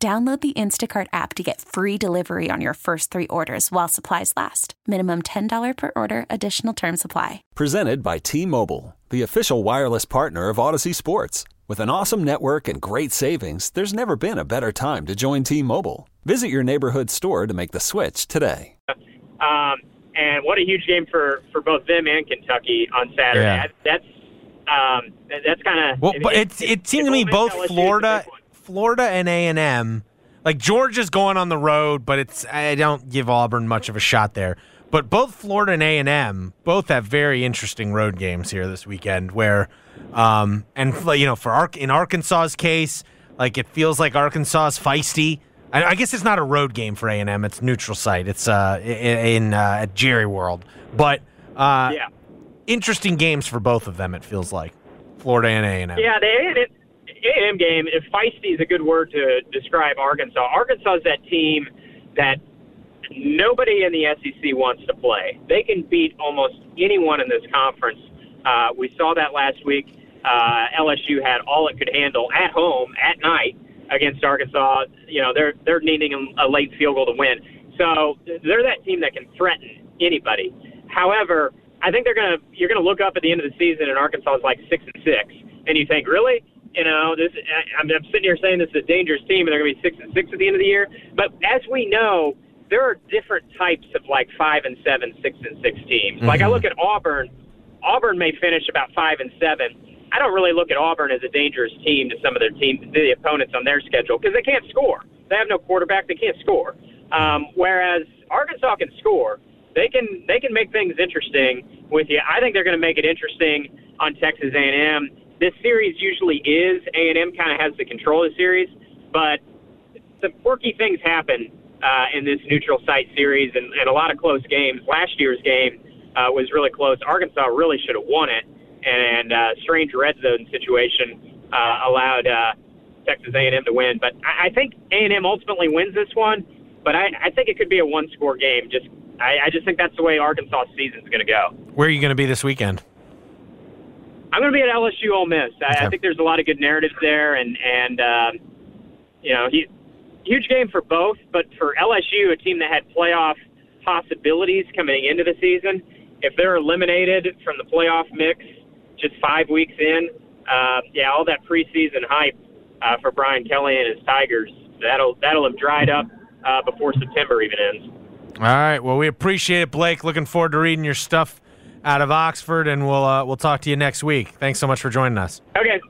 Download the Instacart app to get free delivery on your first three orders while supplies last. Minimum $10 per order, additional term supply. Presented by T Mobile, the official wireless partner of Odyssey Sports. With an awesome network and great savings, there's never been a better time to join T Mobile. Visit your neighborhood store to make the switch today. Um, and what a huge game for, for both them and Kentucky on Saturday. Yeah. That's um, that's kind of Well, but it it seemed to me both Florida, Florida and A and M, like Georgia's going on the road, but it's I don't give Auburn much of a shot there. But both Florida and A and M both have very interesting road games here this weekend. Where, um, and you know, for Ark in Arkansas's case, like it feels like Arkansas is feisty. I, I guess it's not a road game for A and M; it's neutral site. It's uh in, uh, at Jerry World, but uh, yeah. interesting games for both of them. It feels like Florida and A and M. Yeah, the A&M game, if feisty is a good word to describe Arkansas, Arkansas is that team that nobody in the SEC wants to play. They can beat almost anyone in this conference. Uh, we saw that last week. Uh, LSU had all it could handle at home at night against Arkansas. You know, they're they're needing a, late field goal to win. So they're that team that can threaten anybody. However, I think they're gonna you're gonna look up at the end of the season and Arkansas is like six and six, and you think really, you know, this I- I'm, I'm sitting here saying this is a dangerous team and they're gonna be six and six at the end of the year. But as we know, there are different types of like five and seven, six and six teams. Like I look at Auburn. Auburn may finish about five and seven. I don't really look at Auburn as a dangerous team to some of their team, the opponents on their schedule because they can't score. They have no quarterback. They can't score. Um, whereas Arkansas can score. They can they can make things interesting with you. I think they're going to make it interesting on Texas A&M. This series usually is A&M kind of has the control of the series, but some quirky things happen uh, in this neutral site series and, and a lot of close games. Last year's game uh, was really close. Arkansas really should have won it, and uh, strange red zone situation uh, allowed uh, Texas A&M to win. But I, I think A&M ultimately wins this one. But I, I think it could be a one-score game. Just I, I just think that's the way Arkansas season's going to go. Where are you going to be this weekend? I'm going to be at LSU Ole Miss. I, Okay. I think there's a lot of good narratives there, and and um, you know, he, huge game for both. But for LSU, a team that had playoff possibilities coming into the season, if they're eliminated from the playoff mix just five weeks in, uh, yeah, all that preseason hype uh, for Brian Kelly and his Tigers that'll that'll have dried up uh, before September even ends. All right. Well, we appreciate it, Blake. Looking forward to reading your stuff out of Oxford, and we'll uh, we'll talk to you next week. Thanks so much for joining us. Okay.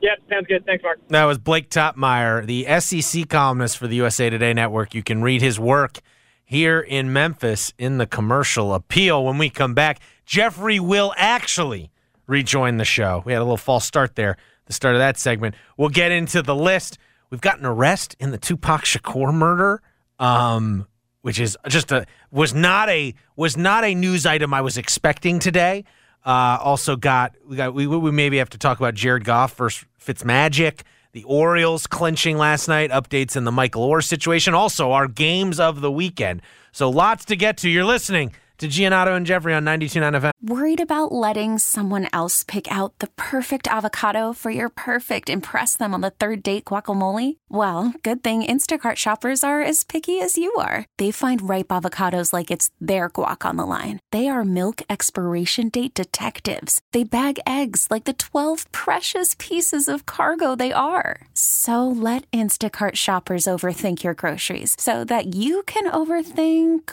Yep, sounds good. Thanks, Mark. That was Blake Toppmeyer, the SEC columnist for the USA Today Network. You can read his work here in Memphis in the commercial appeal. When we come back, Jeffrey will actually rejoin the show. We had a little false start there, the start of that segment. We'll get into the list. We've got an arrest in the Tupac Shakur murder, um, which is just a was not a was not a news item I was expecting today. Uh, also got we got we, we maybe have to talk about Jared Goff versus Fitzmagic. The Orioles clinching last night. Updates in the Michael Oher situation. Also our games of the weekend. So lots to get to. You're listening to Giannotto and Jeffrey on 92.9 FM. Worried about letting someone else pick out the perfect avocado for your perfect impress them on the third date guacamole? Well, good thing Instacart shoppers are as picky as you are. They find ripe avocados like it's their guac on the line. They are milk expiration date detectives. They bag eggs like the 12 precious pieces of cargo they are. So let Instacart shoppers overthink your groceries so that you can overthink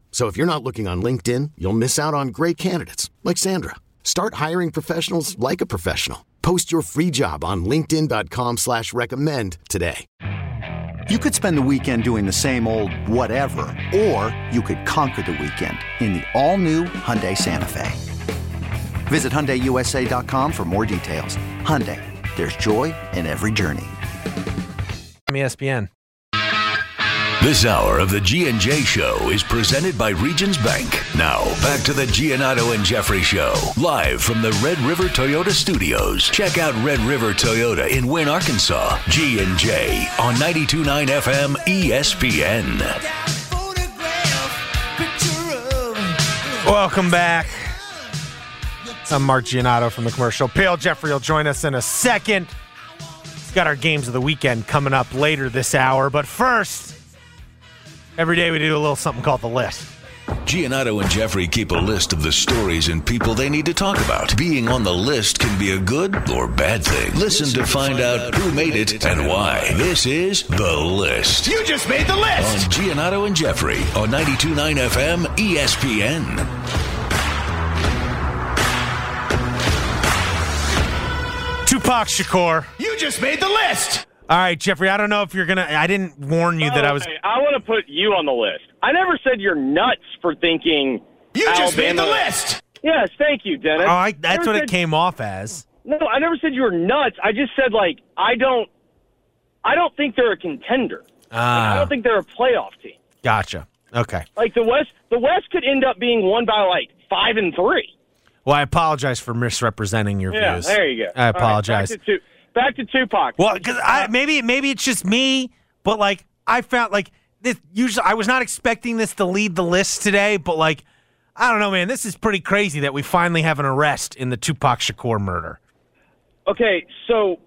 So if you're not looking on LinkedIn, you'll miss out on great candidates like Sandra. Start hiring professionals like a professional. Post your free job on LinkedIn.com slash recommend today. You could spend the weekend doing the same old whatever, or you could conquer the weekend in the all-new Hyundai Santa Fe. Visit HyundaiUSA.com for more details. Hyundai, there's joy in every journey. ESPN. This hour of the G&J Show is presented by Regions Bank. Now, back to the Giannotto and Jeffrey Show, live from the Red River Toyota Studios. Check out Red River Toyota in Wynne, Arkansas. G&J on 92.9 FM ESPN. Welcome back. I'm Mark Giannotto from the commercial. Pale Jeffrey will join us in a second. We've got our games of the weekend coming up later this hour. But first, every day we do a little something called the list. Giannotto and Jeffrey keep a list of the stories and people they need to talk about. Being on the list can be a good or bad thing. Listen to find out who made it and why. This is The List. You just made the list! On Giannotto and Jeffrey on 92.9 FM ESPN. Tupac Shakur. You just made the list! All right, Jeffrey, I don't know if you're going to. I didn't warn you that I was. Okay, I want to put you on the list. I never said you're nuts for thinking. You just made the list! Yes, thank you, Dennis. Oh, I, that's what it came off as. No, I never said you were nuts. I just said like I don't. I don't think they're a contender. I Ah, don't think they're a playoff team. gotcha. Okay. Like the West, the West could end up being won by like five and three. Well, I apologize for misrepresenting your Yeah, views. there you go. I All right, apologize. back, to back to Tupac. Well, because I maybe maybe it's just me, but like I found like this. Usually, I was not expecting this to lead the list today, but like I don't know, man. This is pretty crazy that we finally have an arrest in the Tupac Shakur murder. Okay, so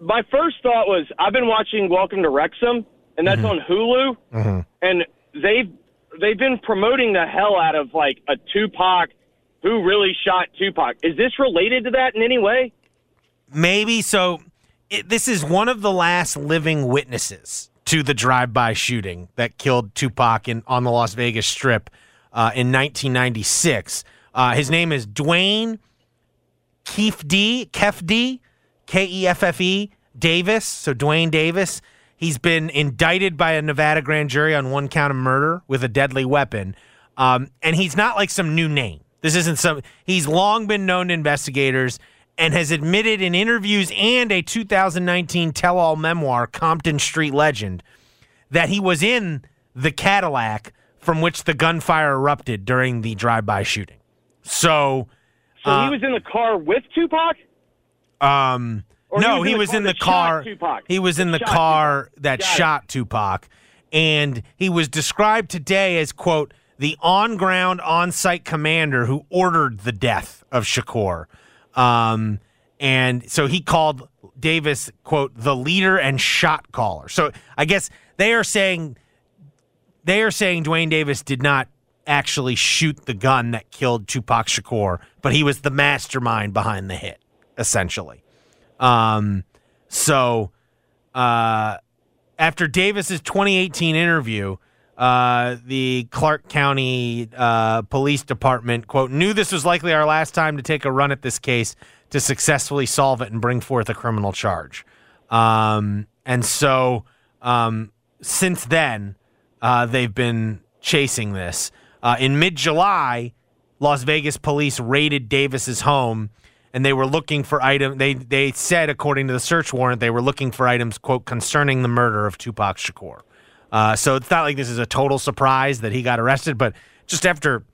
my first thought was I've been watching Welcome to Wrexham, and that's mm-hmm. on Hulu, mm-hmm. and they've they've been promoting the hell out of like a Tupac who really shot Tupac. Is this related to that in any way? Maybe so. It, this is one of the last living witnesses to the drive-by shooting that killed Tupac in on the Las Vegas Strip uh, in 1996. Uh, his name is Dwayne Keefe D, Kef D, K E F F E Davis. So Dwayne Davis. He's been indicted by a Nevada grand jury on one count of murder with a deadly weapon. Um, and he's not like some new name. This isn't some. He's long been known to investigators and has admitted in interviews and a 2019 tell-all memoir, Compton Street Legend, that he was in the Cadillac from which the gunfire erupted during the drive-by shooting. So. So Uh, he was in the car with Tupac. Um, Or no, he was in the car. Tupac. He was in the car that shot Tupac, and he was described today as quote the on-ground, on-site commander who ordered the death of Shakur. Um, and so he called Davis quote the leader and shot caller. So I guess they are saying they are saying Dwayne Davis did not actually shoot the gun that killed Tupac Shakur, but he was the mastermind behind the hit, essentially. Um, so uh, after Davis's 2018 interview, uh, the Clark County uh, Police Department quote knew this was likely our last time to take a run at this case to successfully solve it and bring forth a criminal charge. Um, and so um, since then, uh, they've been chasing this. Uh, in mid July, Las Vegas police raided Davis's home and they were looking for item they they said according to the search warrant they were looking for items quote concerning the murder of Tupac Shakur. Uh, so it's not like this is a total surprise that he got arrested, but just after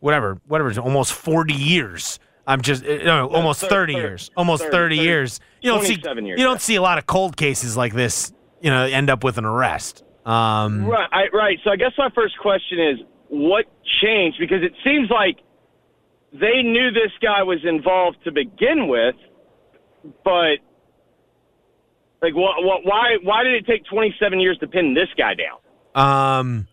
whatever whatever almost 40 years I'm just uh, no, almost thir- 30 years. Almost 30, 30, 30, years. You don't see years, you don't yeah. see a lot of cold cases like this, you know, end up with an arrest. Um Right, I, right. So I guess my first question is, what changed? Because it seems like they knew this guy was involved to begin with, but like, what, what, why, why did it take 27 years to pin this guy down? Um,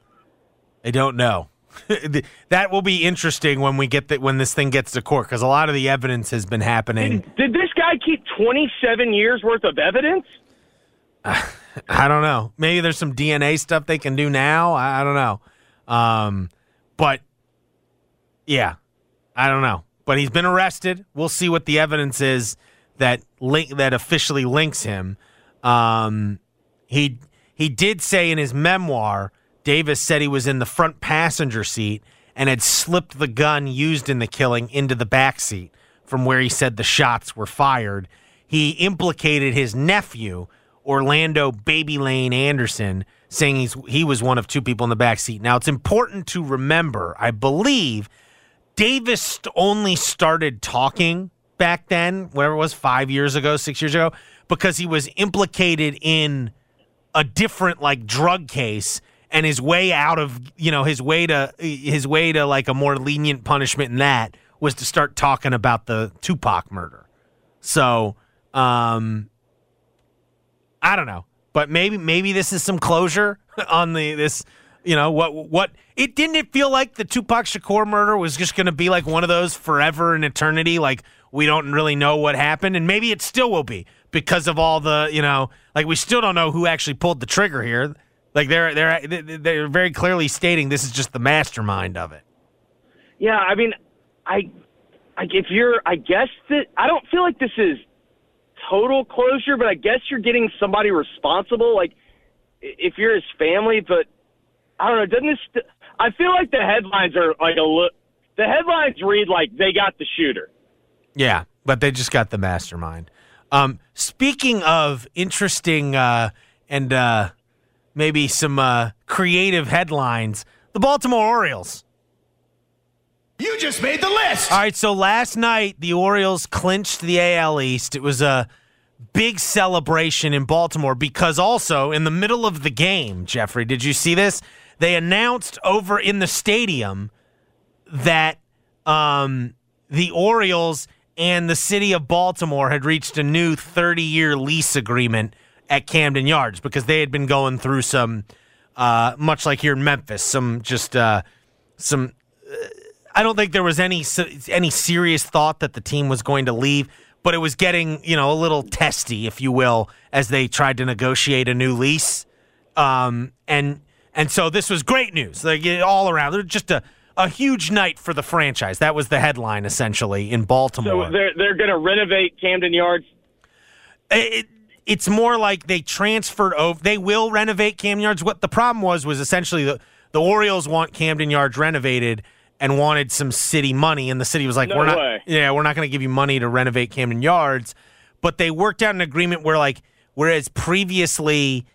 I don't know. that will be interesting when we get that when this thing gets to court because a lot of the evidence has been happening. Did, did this guy keep 27 years worth of evidence? I don't know. Maybe there's some DNA stuff they can do now. I, I don't know. Um, but yeah, I don't know. But he's been arrested. We'll see what the evidence is that link that officially links him. Um, he he did say in his memoir, Davis said he was in the front passenger seat and had slipped the gun used in the killing into the back seat from where he said the shots were fired. He implicated his nephew, Orlando Baby Lane Anderson, saying he's he was one of two people in the back seat. Now it's important to remember, I believe Davis only started talking back then, whatever it was, five years ago, six years ago, because he was implicated in a different like drug case and his way out of you know his way to his way to like a more lenient punishment in that was to start talking about the Tupac murder. So, um I don't know, but maybe maybe this is some closure on the this you know what what it didn't it feel like the Tupac Shakur murder was just going to be like one of those forever and eternity? Like we don't really know what happened and maybe it still will be because of all the you know like we still don't know who actually pulled the trigger here like they're they're they're very clearly stating this is just the mastermind of it Yeah, I mean, I, I if you're, I guess that I don't feel like this is total closure, but I guess you're getting somebody responsible. Like if you're his family, but I don't know. Doesn't this? st- I feel like the headlines are like a look. The headlines read like they got the shooter. Yeah, but they just got the mastermind. Um, speaking of interesting uh, and uh, maybe some uh, creative headlines, the Baltimore Orioles. You just made the list. All right, so last night the Orioles clinched the AL East. It was a big celebration in Baltimore because also in the middle of the game, Jeffrey, did you see this? They announced over in the stadium that um, the Orioles and the city of Baltimore had reached a new 30 year lease agreement at Camden Yards because they had been going through some, uh, much like here in Memphis, some just uh, some. I don't think there was any any serious thought that the team was going to leave, but it was getting you know a little testy, if you will, as they tried to negotiate a new lease. Um, and and so this was great news, like all around. Was just a a huge night for the franchise. That was the headline essentially in Baltimore. So they're they're going to renovate Camden Yards. it, it's more like they transferred over. They will renovate Camden Yards. What the problem was was essentially the the Orioles want Camden Yards renovated and wanted some city money, and the city was like, No "We're not, way. yeah, we're not going to give you money to renovate Camden Yards." But they worked out an agreement where, like, whereas previously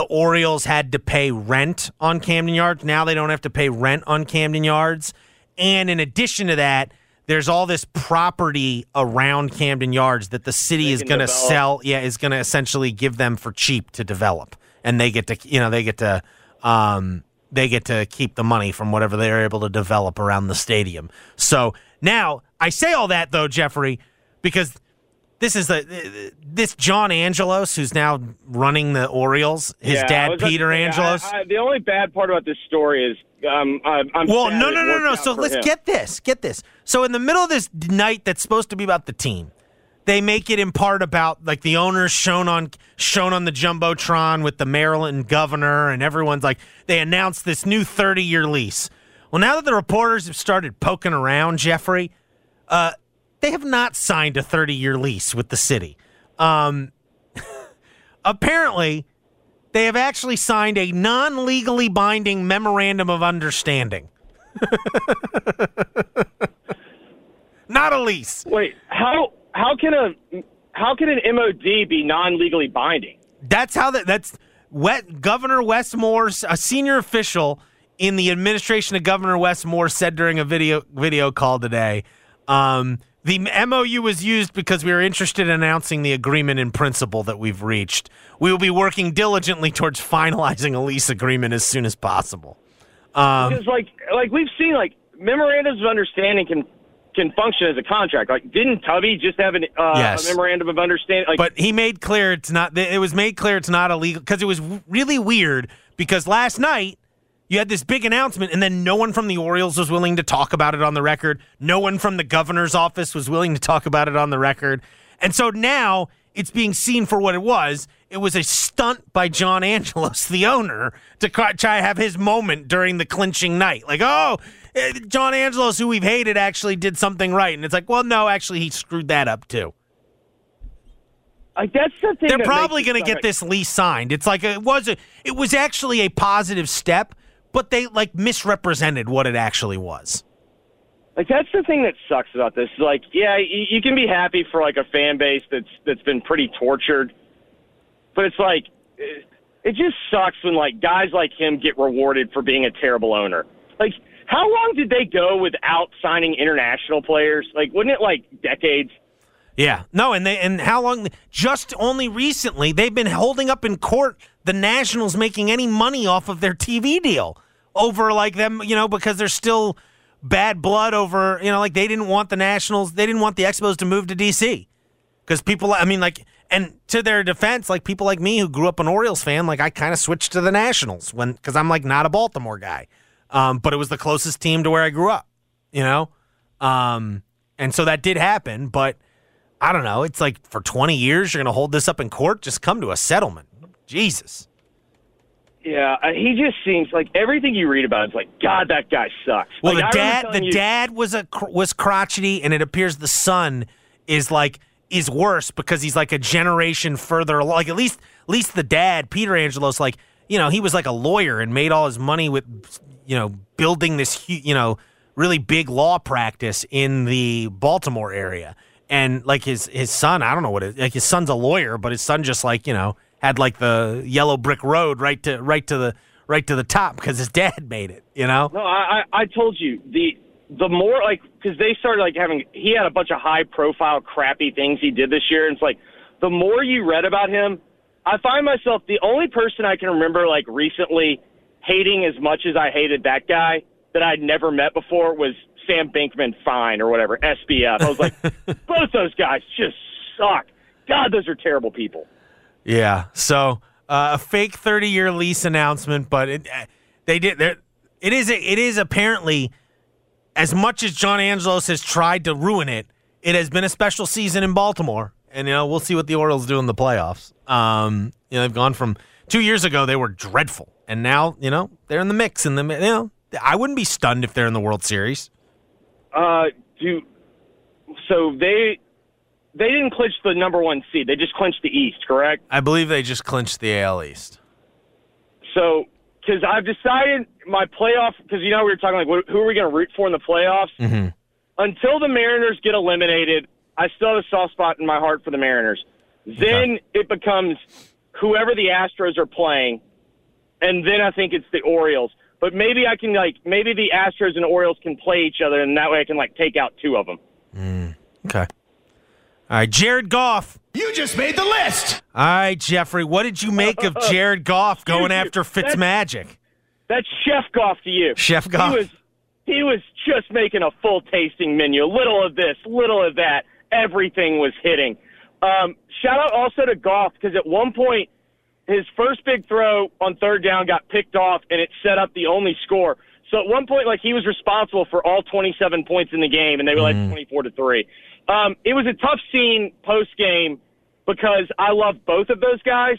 the Orioles had to pay rent on Camden Yards, now they don't have to pay rent on Camden Yards. And in addition to that, there's all this property around Camden Yards that the city They is going to sell. Yeah, is going to essentially give them for cheap to develop, and they get to, you know, they get to, um, they get to keep the money from whatever they're able to develop around the stadium. So now I say all that though, Jeffrey, because this is the this John Angelos who's now running the Orioles. His Yeah, dad, was about to Peter say, Angelos. I- the only bad part about this story is um, I'm, I'm Well, no, no, no, no. So let's him. get this. Get this. So in the middle of this night that's supposed to be about the team, they make it in part about like the owners shown on shown on the jumbotron with the Maryland governor, and everyone's like they announced this new 30 year lease. Well, now that the reporters have started poking around, Jeffrey, uh, they have not signed a 30 year lease with the city. Um, apparently, they have actually signed a non legally binding memorandum of understanding. Not a lease. Wait, how how can a how can an MOD be non legally binding? That's how that. That's Wet, Governor Wes Moore, a senior official in the administration of Governor Wes Moore, said during a video video call today. Um, the MOU was used because we are interested in announcing the agreement in principle that we've reached. We will be working diligently towards finalizing a lease agreement as soon as possible. Um, Because like like we've seen like memorandums of understanding can can function as a contract. Like didn't Tubby just have an, uh, Yes. a memorandum of understanding? Like but he made clear it's not. It was made clear it's not illegal because it was really weird. Because last night you had this big announcement, and then no one from the Orioles was willing to talk about it on the record. No one from the governor's office was willing to talk about it on the record. And so now it's being seen for what it was. it was a stunt by John Angelos, the owner, to try to have his moment during the clinching night. Like, oh, eh, John Angelos, who we've hated, actually did something right. And it's like, well, no, actually, he screwed that up too. Like that's the thing. They're probably going to get this lease signed. It's like it was a, it was actually a positive step, but they like misrepresented what it actually was. Like that's the thing that sucks about this. Like, yeah, you, you can be happy for like a fan base that's that's been pretty tortured, but it's like it, it just sucks when like guys like him get rewarded for being a terrible owner. Like, how long did they go without signing international players? Like, wasn't it like decades? Yeah. No, and they and how long just only recently they've been holding up in court the Nationals making any money off of their TV deal over like them, you know, because there's still bad blood over, you know, like they didn't want the Nationals, they didn't want the Expos to move to DC. Cuz people I mean like and to their defense, like people like me who grew up an Orioles fan, like I kind of switched to the Nationals when cuz I'm like not a Baltimore guy. Um, but it was the closest team to where I grew up, you know? Um, and so that did happen, but I don't know. It's like for 20 years, you're going to hold this up in court. Just come to a settlement. Jesus. Yeah, he just seems like everything you read about is like, God, that guy sucks. Well, Like, the dad, the you- dad was a was crotchety, and it appears the son is like is worse because he's like a generation further along. Like at least, at least the dad, Peter Angelos, like you know, he was like a lawyer and made all his money with you know building this you know really big law practice in the Baltimore area. And like his his son, I don't know what it like his son's a lawyer, but his son just like you know had like the yellow brick road right to right to the right to the top because his dad made it. You know. No, I, I I told you the the more like because they started like having he had a bunch of high profile crappy things he did this year, and it's like the more you read about him, I find myself the only person I can remember like recently hating as much as I hated that guy that I'd never met before was Sam Bankman Fine or whatever SBF. I was like, both those guys just suck. God, those are terrible people. Yeah. So uh, a fake 30 year lease announcement, but it, uh, they did. It is. It is apparently as much as John Angelos has tried to ruin it. It has been a special season in Baltimore, and you know we'll see what the Orioles do in the playoffs. Um, you know they've gone from two years ago they were dreadful, and now you know they're in the mix. And the you know I wouldn't be stunned if they're in the World Series. Uh, do so they they didn't clinch the number one seed. They just clinched the East, correct? I believe they just clinched the AL East. So because I've decided my playoff because you know we were talking like wh- who are we going to root for in the playoffs? Mm-hmm. Until the Mariners get eliminated, I still have a soft spot in my heart for the Mariners. Then it becomes whoever the Astros are playing, and then I think it's the Orioles. But maybe I can like maybe the Astros and Orioles can play each other, and that way I can like take out two of them. Okay. All right, Jared Goff. You just made the list. All right, Jeffrey, what did you make of Jared Goff going after Fitzmagic? That's Chef Goff to you. Chef Goff. He was he was just making a full tasting menu. Little of this, little of that. Everything was hitting. Um, shout out also to Goff because at one point his first big throw on third down got picked off and it set up the only score. So at one point, like he was responsible for all 27 points in the game, and they were like 24 to three. Um, it was a tough scene post game because I love both of those guys.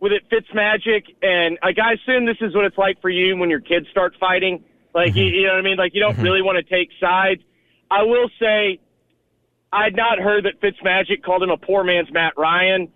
With it Fitzmagic, and like I assume this is what it's like for you when your kids start fighting. Like you, you know what I mean? Like you don't really want to take sides. I will say, I'd not heard that Fitzmagic called him a poor man's Matt Ryan.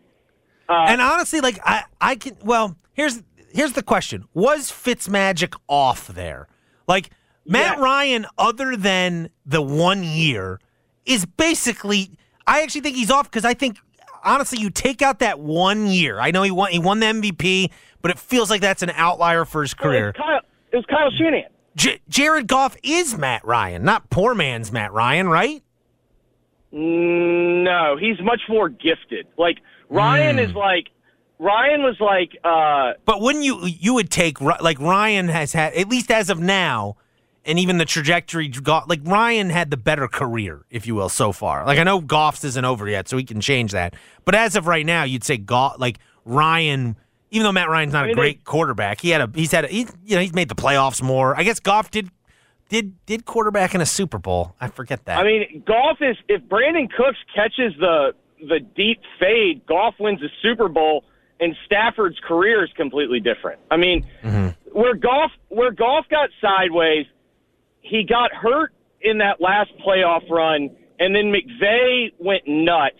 Uh, and honestly, like I, I can. Well, here's here's the question: Was Fitzmagic off there? Like Matt Yeah. Ryan, other than the one year, is basically. I actually think he's off because I think honestly, you take out that one year. I know he won he won the MVP, but it feels like that's an outlier for his career. It was Kyle, it was Kyle Shanahan. J- Jared Goff is Matt Ryan, not poor man's Matt Ryan, right? No, he's much more gifted. Like Ryan is like Ryan was like uh But wouldn't you you would take like Ryan has had at least as of now, and even the trajectory got like Ryan had the better career, if you will, so far. Like I know Goff's isn't over yet, so he can change that. But as of right now, you'd say Goff like Ryan. Even though Matt Ryan's not a great quarterback, he had a he's had a, he, you know he's made the playoffs more. I guess Goff did did did quarterback in a Super Bowl. I forget that. I mean, Goff is if Brandin Cooks catches the the deep fade, Goff wins the Super Bowl, and Stafford's career is completely different. I mean, mm-hmm. where Goff where Goff got sideways, he got hurt in that last playoff run, and then McVay went nuts,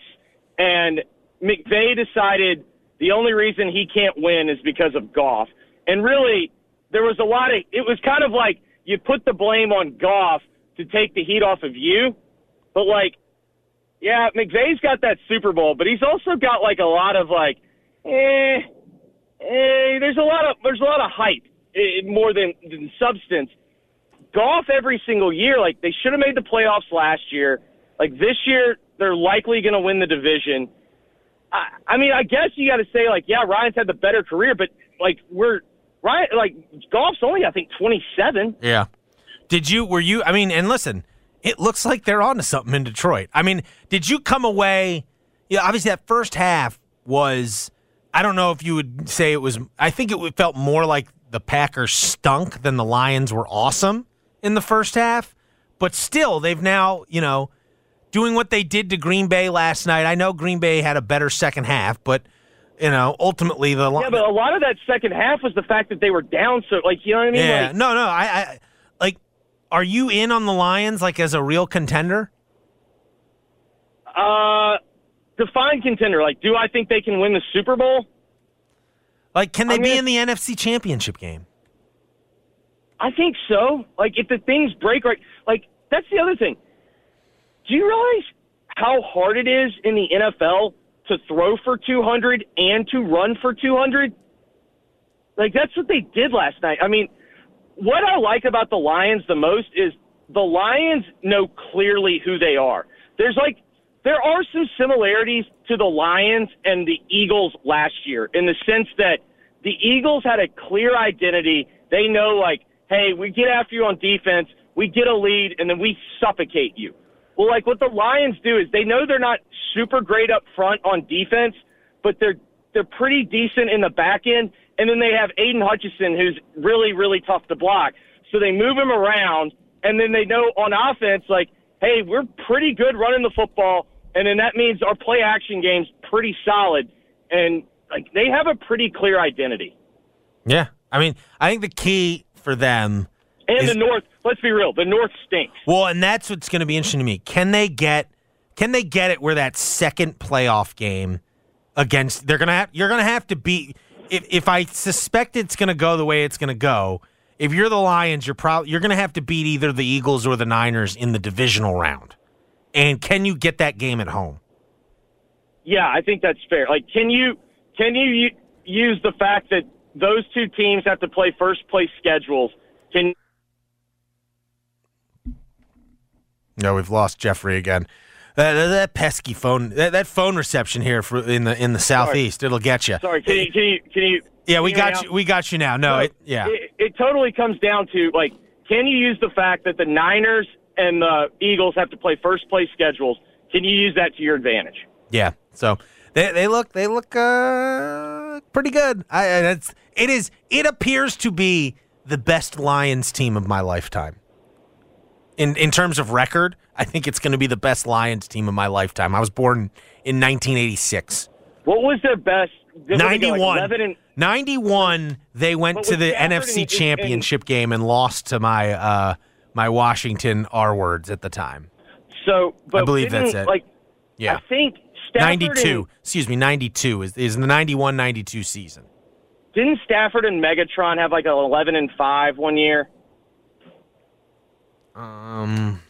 and McVay decided the only reason he can't win is because of Goff. And really, there was a lot of it was kind of like you put the blame on Goff to take the heat off of you, but like, yeah, McVay's got that Super Bowl, but he's also got like a lot of like, eh, eh there's a lot of there's a lot of hype eh, more than, than substance Goff every single year. Like they should have made the playoffs last year. Like this year, they're likely going to win the division. I, I mean, I guess you got to say like, yeah, Ryan's had the better career, but like we're Ryan, like Goff's only I think twenty seven. Yeah. Did you? Were you? I mean, and listen, it looks like they're on to something in Detroit. I mean, did you come away? Yeah, obviously that first half was. I don't know if you would say it was. I think it felt more like the Packers stunk than the Lions were awesome in the first half, but still, they've now, you know, doing what they did to Green Bay last night. I know Green Bay had a better second half, but you know, ultimately the yeah, but a lot of that second half was the fact that they were down. So, like, you know what I mean? Yeah, like, no, no, I, I like. Are you in on the Lions like as a real contender? Uh, define contender. Like, do I think they can win the Super Bowl? Like, can they I'm be gonna- in the NFC Championship game? I think so. Like if the things break right, like that's the other thing. Do you realize how hard it is in the NFL to throw for 200 and to run for 200? Like that's what they did last night. I mean, what I like about the Lions the most is the Lions know clearly who they are. There's like there are some similarities to the Lions and the Eagles last year in the sense that the Eagles had a clear identity. They know like, hey, we get after you on defense, we get a lead, and then we suffocate you. Well, like what the Lions do is they know they're not super great up front on defense, but they're they're pretty decent in the back end, and then they have Aidan Hutchinson who's really really tough to block. So they move him around, and then they know on offense like, hey, we're pretty good running the football, and then that means our play action game's pretty solid, and like they have a pretty clear identity. Yeah, I mean, I think the key for them. And is- the North, let's be real, the North stinks. Well, and that's what's going to be interesting to me. Can they get? Can they get it where that second playoff game against they're gonna have you're gonna have to beat if if I suspect it's gonna go the way it's gonna go, if you're the Lions, you're probably you're gonna have to beat either the Eagles or the Niners in the divisional round. And can you get that game at home? Yeah, I think that's fair. Like, can you can you use the fact that those two teams have to play first place schedules? Can No, we've lost Jeffrey again. That, that, pesky phone that, that phone reception here for in the in the southeast, it'll get you. sorry, can you can you can you? Yeah, we can you hear me got you. We got you now. No, it, yeah. It, it totally comes down to like, can you use the fact that the Niners and the Eagles have to play first place schedules? Can you use that to your advantage? Yeah. So they they look they look uh, pretty good. I it's it is it appears to be the best Lions team of my lifetime. In in terms of record, I think it's going to be the best Lions team of my lifetime. I was born in 1986. What was their best? did they go, like, 91. 11 and 91 they went to the Stafford NFC and- Championship game and lost to my uh my Washington R words at the time. so. But I believe that's it. Like, Yeah. I think Stafford 92. And, Excuse me, 92 is is the 91 92 season. didn't Stafford and Megatron have like an eleven and five one year? Um,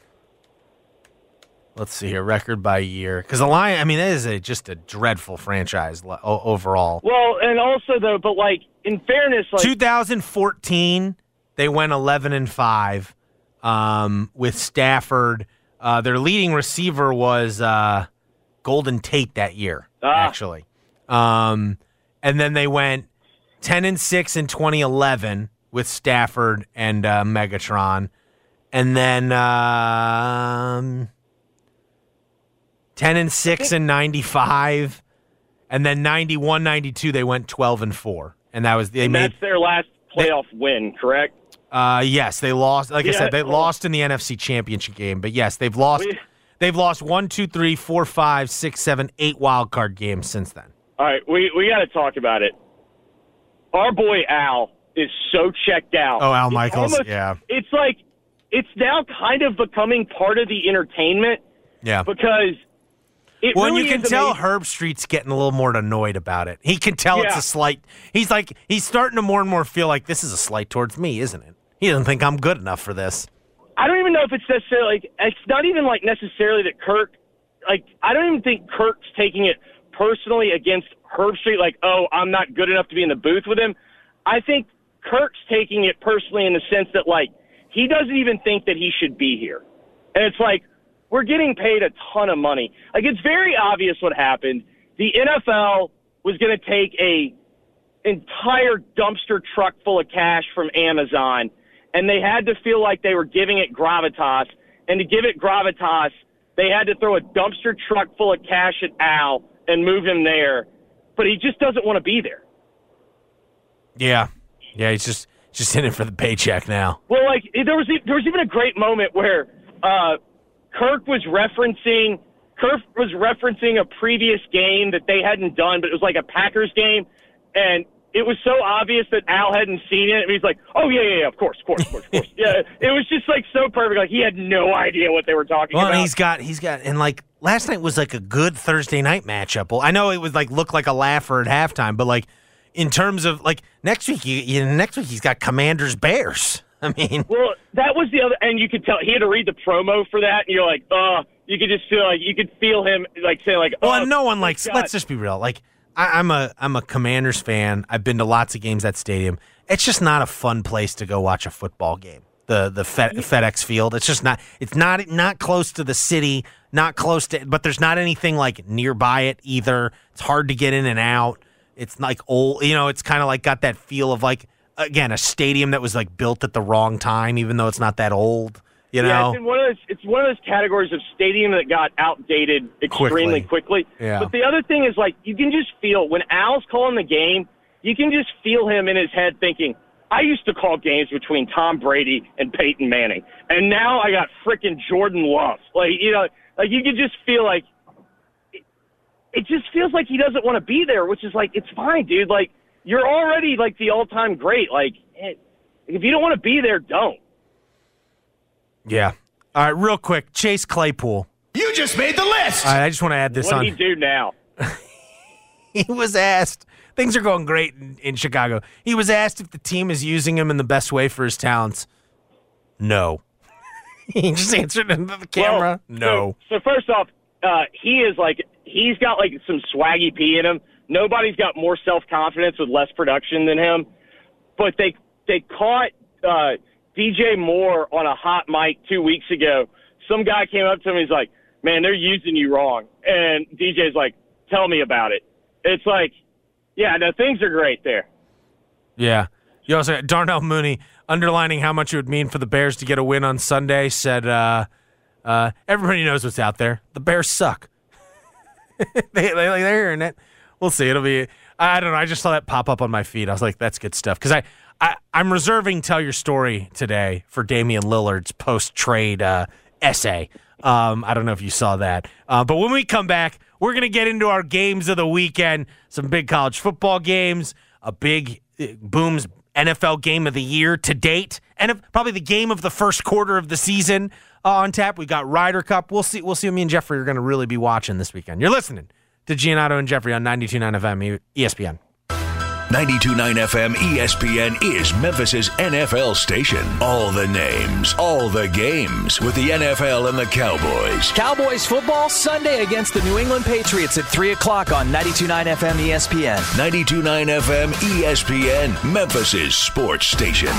let's see here, record by year. Because the Lion, I mean, that is a just a dreadful franchise overall. Well, and also though, but like in fairness, like 2014, they went 11 and five. Um, with Stafford, uh, their leading receiver was uh, Golden Tate that year, Ah. actually. Um, and then they went 10 and six in 2011 with Stafford and uh, Megatron, and then um, 10 and six in 95, and then 91, 92 they went 12 and four, and that was they and made that's their last playoff win, correct? uh, yes, they lost. Like I said, they well- lost in the NFC Championship game. But yes, they've lost. We- They've lost one, two, three, four, five, six, seven, eight wild card games since then. All right, we we got to talk about it. Our boy Al is so checked out. Oh, Al It's Michaels, almost- yeah. It's like it's now kind of becoming part of the entertainment Yeah. because it Well, really you can tell amazing. Herbstreit's getting a little more annoyed about it. He can tell it's a slight. He's like he's starting to more and more feel like this is a slight towards me, isn't it? He doesn't think I'm good enough for this. I don't even know if it's necessarily like it's not even like necessarily that Kirk like I don't even think Kirk's taking it personally against Herbstreit like oh I'm not good enough to be in the booth with him. I think Kirk's taking it personally in the sense that like he doesn't even think that he should be here. And it's like we're getting paid a ton of money. Like it's very obvious what happened. The NFL was going to take a entire dumpster truck full of cash from Amazon, and they had to feel like they were giving it gravitas. And to give it gravitas, they had to throw a dumpster truck full of cash at Al and move him there. But he just doesn't want to be there. Yeah, yeah. He's just just in it for the paycheck now. Well, like there was there was even a great moment where uh, Kirk was referencing Kirk was referencing a previous game that they hadn't done, but it was like a Packers game, and it was so obvious that Al hadn't seen it. And he's like, "Oh yeah, yeah, yeah, of course, of course, of course, of course." yeah, it was just like so perfect. Like he had no idea what they were talking Well, about. he's got he's got and like last night was like a good Thursday night matchup. Well, I know it was like looked like a laugher at halftime, but like in terms of like next week, you, you next week he's got Commanders Bears. I mean, Well, that was the other, and you could tell he had to read the promo for that, and you're like, oh, you could just feel like you could feel him like saying like, "Oh, and no one oh, likes. God." Let's just be real. Like I, I'm a I'm a Commanders fan. I've been to lots of games at stadium. It's just not a fun place to go watch a football game. The the Fed, FedEx Field. It's just not. It's not not close to the city. Not close to. But there's not anything like nearby it either. It's hard to get in and out. It's like old. You know. It's kind of like got that feel of like again a stadium that was like built at the wrong time, even though it's not that old. You Yeah, it's in one of those. It's one of those categories of stadium that got outdated extremely quickly. Yeah. But the other thing is like you can just feel when Al's calling the game, you can just feel him in his head thinking, "I used to call games between Tom Brady and Peyton Manning, and now I got frickin' Jordan Love." Like you know, like you can just feel like it, it just feels like he doesn't want to be there, which is like it's fine, dude. Like you're already like the all-time great. Like eh, if you don't want to be there, don't. Yeah. All right. Real quick, Chase Claypool. You just made the list. All right, I just want to add this What on. do he do now? he was asked things are going great in, in chicago he was asked if the team is using him in the best way for his talents no he just answered into the camera Well, no So, so first off, uh, he is like he's got like some swaggy p in him. Nobody's got more self confidence with less production than him. But they they caught uh, DJ Moore on a hot mic two weeks ago. Some guy came up to him. He's like, "Man, they're using you wrong." And DJ's like, "Tell me about it." It's like, yeah, no, things are great there. yeah you also got darnell mooney underlining how much it would mean for the bears to get a win on sunday said uh, uh, everybody knows what's out there the bears suck they, they, they're hearing it we'll see it'll be i don't know i just saw that pop up on my feed i was like that's good stuff because I, I i'm reserving tell your story today for damian lillard's post-trade uh, essay. Um, i don't know if you saw that. Uh, but when we come back we're going to get into our games of the weekend some big college football games a big uh, booms nfl game of the year to date and probably the game of the first quarter of the season uh, on tap. We got ryder cup. We'll see we'll see what me and jeffrey are going to really be watching this weekend. You're listening to Giannotto and Jeffrey on 92.9 FM ESPN. 92.9 FM ESPN is Memphis's NFL station. All the names, all the games with the NFL and the Cowboys. Cowboys football Sunday against the New England Patriots at 3 o'clock on 92.9 FM ESPN. 92.9 FM ESPN, Memphis's sports station.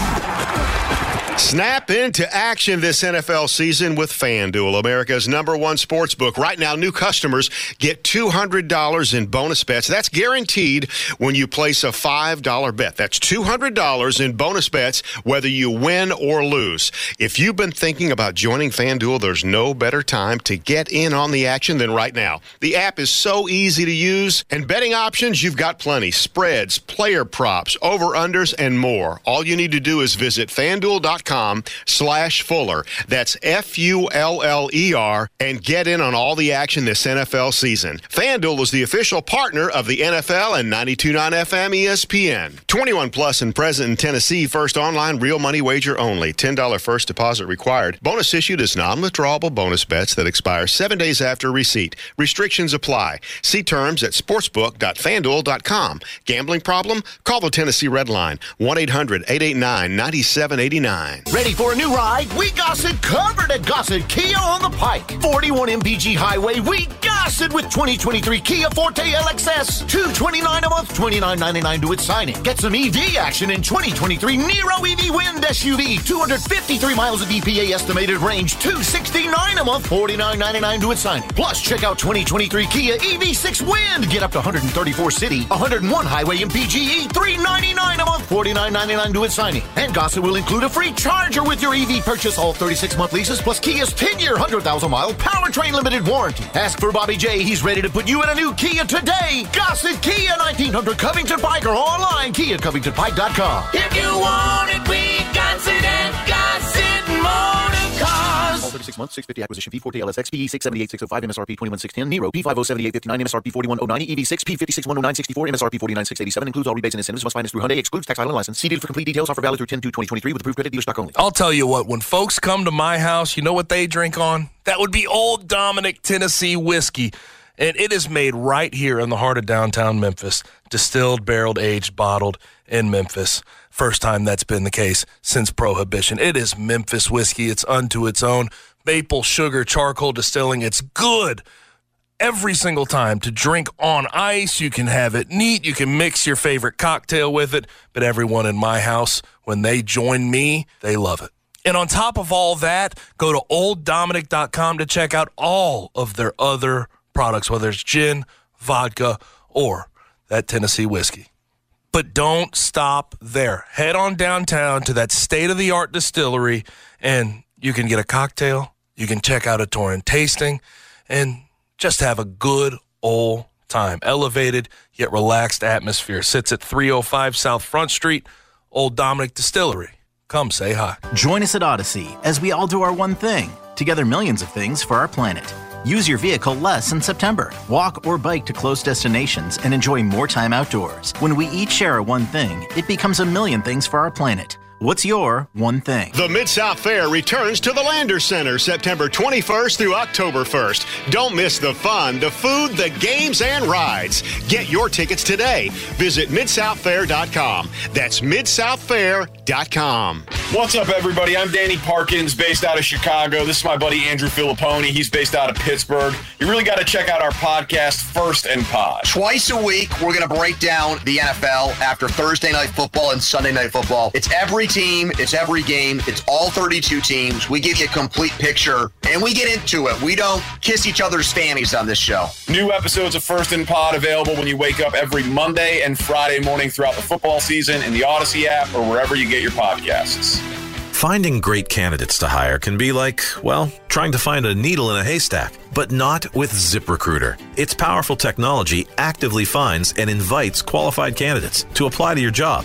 Snap into action this NFL season with FanDuel, America's number one sports book. Right now, new customers get $200 in bonus bets. That's guaranteed when you place a $5 bet. That's $200 in bonus bets, whether you win or lose. If you've been thinking about joining FanDuel, there's no better time to get in on the action than right now. The app is so easy to use, and betting options, you've got plenty. Spreads, player props, over-unders, and more. All you need to do is visit FanDuel.com slash Fuller. That's F-U-L-L-E-R and get in on all the action this NFL season. FanDuel is the official partner of the NFL and 92.9 FM ESPN. 21 plus and present in Tennessee. First online real money wager only. $10 first deposit required. Bonus issued as non-withdrawable bonus bets that expire seven days after receipt. Restrictions apply. See terms at sportsbook.fanduel.com. Gambling problem? Call the Tennessee Red Line 1-800-889-9789. Ready for a new ride? We got it covered at Gossett Kia on the Pike. 41 MPG Highway. We got it with 2023 Kia Forte LXS. 229 a month, 29.99 to its signing. Get some EV action in 2023 Niro EV Wind SUV. 253 miles of EPA estimated range. 269 a month, 49.99 to its signing. Plus, check out 2023 Kia EV6 Wind. Get up to 134 city, 101 highway MPGE. 399 a month, 49.99 to its signing. And Gossett will include a free charger with your EV purchase. All 36 month leases plus Kia's 10 year, 100,000 mile powertrain limited warranty. Ask for Bobby J. He's ready to put you in a new Kia today. Gossett Kia 1900 Covington Pike or online KiaCovingtonPike.com. If you want it, we got it at Gossett Motor Cars. All 36 months, 650 acquisition fee, 40 LSX, PE 678, MSRP 21610, Niro P507859, MSRP 41090, EV6, P561964, MSRP 49687, includes all rebates and incentives, must finance through Hyundai, excludes tax title and license. See deal for complete details, offer valid through 10 2023 with approved credit dealer stock only. I'll tell you what, when folks come to my house, you know what they drink on? That would be Old Dominick Tennessee whiskey. And it is made right here in the heart of downtown Memphis, distilled, barreled, aged, bottled in Memphis. First time that's been the case since Prohibition. It is Memphis whiskey. It's unto its own. Maple, sugar, charcoal distilling. It's good every single time to drink on ice. You can have it neat. You can mix your favorite cocktail with it. But everyone in my house, when they join me, they love it. And on top of all that, go to olddominic.com to check out all of their other products, whether it's gin, vodka, or that Tennessee whiskey. But don't stop there. Head on downtown to that state of the art distillery, and you can get a cocktail, you can check out a Torrent tasting, and just have a good old time. Elevated yet relaxed atmosphere. Sits at 305 South Front Street, Old Dominick Distillery. Come say hi. Join us at Odyssey as we all do our one thing. Together, millions of things for our planet. Use your vehicle less in September. Walk or bike to close destinations and enjoy more time outdoors. When we each share a one thing, it becomes a million things for our planet. What's your one thing? The Mid South Fair returns to the Landers Center September 21st through October 1st. Don't miss the fun, the food, the games, and rides. Get your tickets today. Visit midsouthfair.com. That's midsouthfair.com. What's up, everybody? I'm Danny Parkins, based out of Chicago. This is my buddy Andrew Fillipponi. He's based out of Pittsburgh. You really got to check out our podcast, First and Pod. Twice a week, we're going to break down the NFL after Thursday night football and Sunday night football. It's every team, it's every game, it's all 32 teams. We give you a complete picture and we get into it. We don't kiss each other's fannies on this show. New episodes of First and Pod available when you wake up every Monday and Friday morning throughout the football season in the Odyssey app or wherever you get your podcasts. Finding great candidates to hire can be like, well, trying to find a needle in a haystack, but not with ZipRecruiter. Its powerful technology actively finds and invites qualified candidates to apply to your job.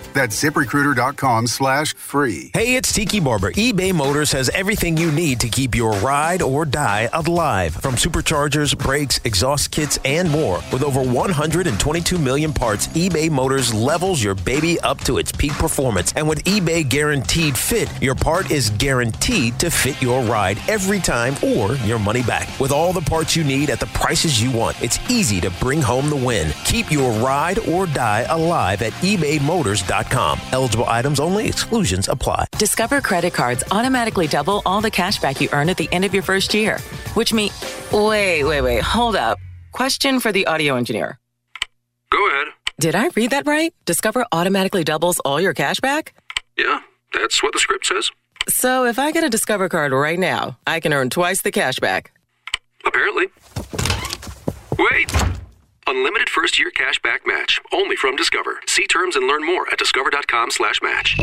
That's ziprecruiter.com slash free. Hey, it's Tiki Barber. eBay Motors has everything you need to keep your ride or die alive. From superchargers, brakes, exhaust kits, and more. With over 122 million parts, eBay Motors levels your baby up to its peak performance. And with eBay Guaranteed Fit, your part is guaranteed to fit your ride every time or your money back. With all the parts you need at the prices you want, it's easy to bring home the win. Keep your ride or die alive at ebaymotors.com. Eligible items only, exclusions apply. Discover credit cards automatically double all the cash back you earn at the end of your first year, which means. Wait, wait, wait, hold up. Question for the audio engineer. Go ahead. Did I read that right? Discover automatically doubles all your cash back? Yeah, that's what the script says. So if I get a Discover card right now, I can earn twice the cash back. Apparently. Wait! Unlimited first year cash back match. Only from Discover. See terms and learn more at discover.com slash match.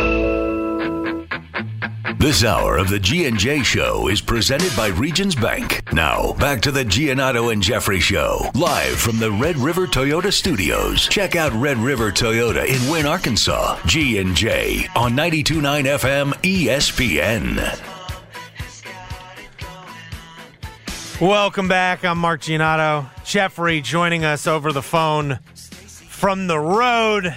This hour of the G&J Show is presented by Regions Bank. Now, back to the Giannotto and Jeffrey Show, live from the Red River Toyota Studios. Check out Red River Toyota in Wynne, Arkansas. G&J on 92.9 FM ESPN. Welcome back. I'm Mark Giannotto. Jeffrey joining us over the phone from the road.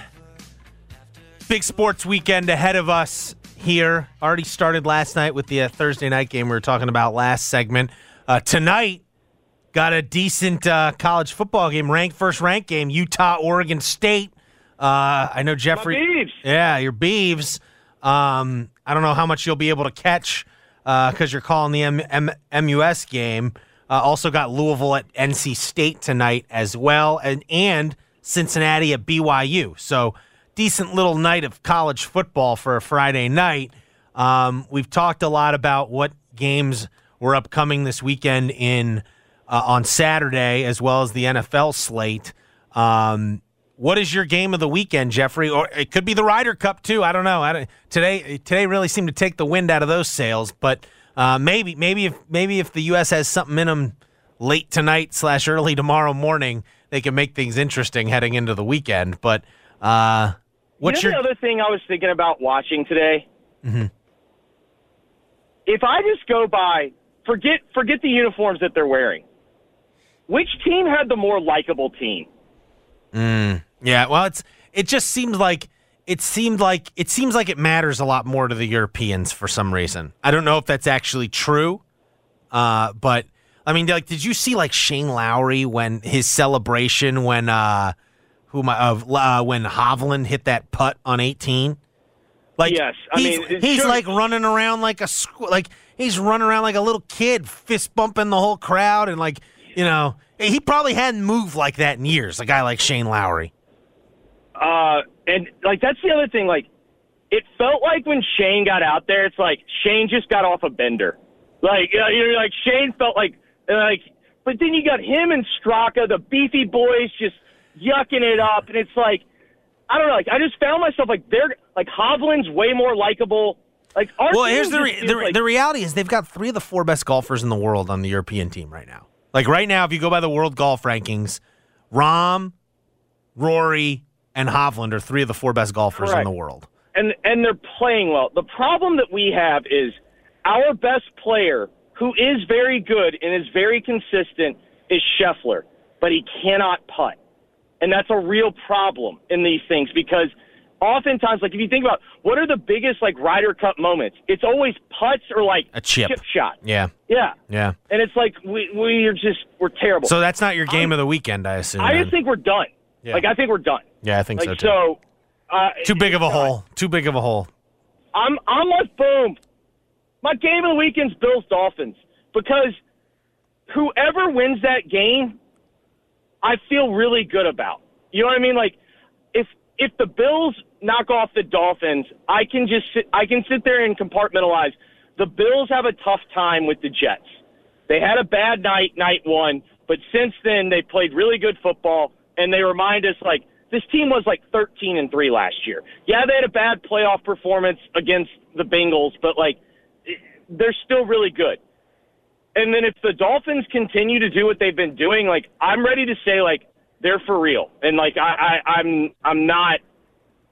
Big sports weekend ahead of us here. Already started last night with the uh, Thursday night game we were talking about last segment. Uh, tonight, got a decent uh, college football game, ranked first ranked game, Utah, Oregon State. Uh, I know Jeffrey. Yeah, your Beavs. Um, I don't know how much you'll be able to catch because you're calling the M- M- MUS game. Uh, also got Louisville at NC State tonight as well, and and Cincinnati at BYU. So decent little night of college football for a Friday night. Um, we've talked a lot about what games were upcoming this weekend in uh, on Saturday, as well as the NFL slate. Um, what is your game of the weekend, Jeffrey? Or it could be the Ryder Cup too. I don't know. I don't, today today really seemed to take the wind out of those sails, but uh, maybe maybe if maybe if the U.S. has something in them late tonight slash early tomorrow morning, they can make things interesting heading into the weekend. But uh, what's you know your the other thing I was thinking about watching today? Mhm. If I just go by, forget forget the uniforms that they're wearing. Which team had the more likable team? Mm, yeah, well, it's it just seems like it seemed like it seems like it matters a lot more to the Europeans for some reason. I don't know if that's actually true, uh, but I mean, like, did you see like Shane Lowry when his celebration when uh, who I of uh, when Hovland hit that putt on eighteen? Like, Yes, I he's, mean, he's shows- like running around like a squ- like he's running around like a little kid, fist bumping the whole crowd, and like you know, he probably hadn't moved like that in years. A guy like Shane Lowry. Uh, and like that's the other thing. Like, it felt like when Shane got out there, it's like Shane just got off a bender. Like, you know, you're like Shane felt like like, but then you got him and Straka, the beefy boys, just yucking it up, and it's like, I don't know. Like, I just found myself like they're like Hovland's way more likable. Like, our well, here's the re- the, like- the reality is they've got three of the four best golfers in the world on the European team right now. Like right now, if you go by the world golf rankings, Rahm, Rory, and Hovland are three of the four best golfers in the world. and and they're playing well. The problem that we have is our best player, who is very good and is very consistent, is Scheffler, but he cannot putt, and that's a real problem in these things because oftentimes, like if you think about what are the biggest like Ryder Cup moments, it's always putts or like A chip. shot. Yeah, Yeah, yeah. and it's like we we are just we're terrible. So that's not your game of the weekend, I assume. I then. just think we're done. Yeah. Like I think we're done. yeah, I think like so too. so. Uh, Too big of a hole. Too big of a hole. I'm I'm like boom. My game of the weekend's Bills Dolphins because whoever wins that game, I feel really good about. You know what I mean? Like if if the Bills knock off the Dolphins, I can just sit, I can sit there and compartmentalize. The Bills have a tough time with the Jets. They had a bad night, night one, but since then they played really good football, and they remind us like this team was like 13 and three last year. Yeah, they had a bad playoff performance against the Bengals, but like they're still really good. And then if the Dolphins continue to do what they've been doing, like I'm ready to say like they're for real, and like I, I I'm I'm not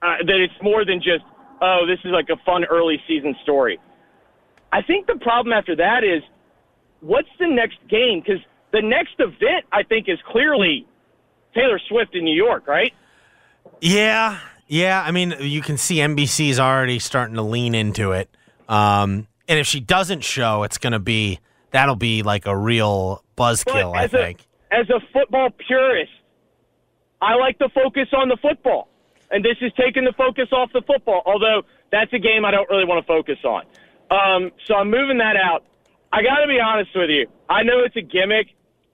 uh, that it's more than just oh this is like a fun early season story. I think the problem after that is what's the next game because the next event I think is clearly Taylor Swift in New York, right? Yeah, yeah. I mean, you can see NBC's already starting to lean into it. Um, and if she doesn't show, it's going to be that'll be like a real buzzkill. I think. A, as a football purist, I like the focus on the football, and this is taking the focus off the football. Although that's a game I don't really want to focus on, um, so I'm moving that out. I got to be honest with you. I know it's a gimmick,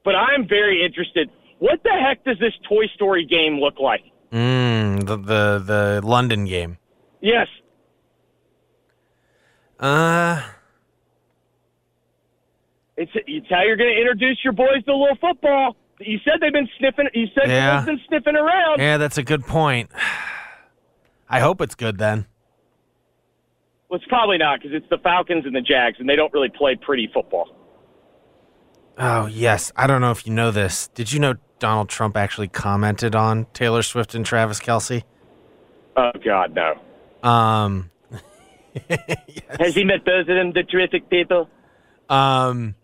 but I'm very interested. What the heck does this Toy Story game look like? Mm, the the the London game. Yes, Uh, it's it's how you're going to introduce your boys to a little football. You said they've been sniffing. You said Yeah. they've been sniffing around. yeah, that's a good point. I hope it's good then. Well, it's probably not because it's the Falcons and the Jags, and they don't really play pretty football. Oh, yes. I don't know if you know this. Did you know Donald Trump actually commented on Taylor Swift and Travis Kelce? Oh God, no. Um, Has he met those of them, the terrific people? um,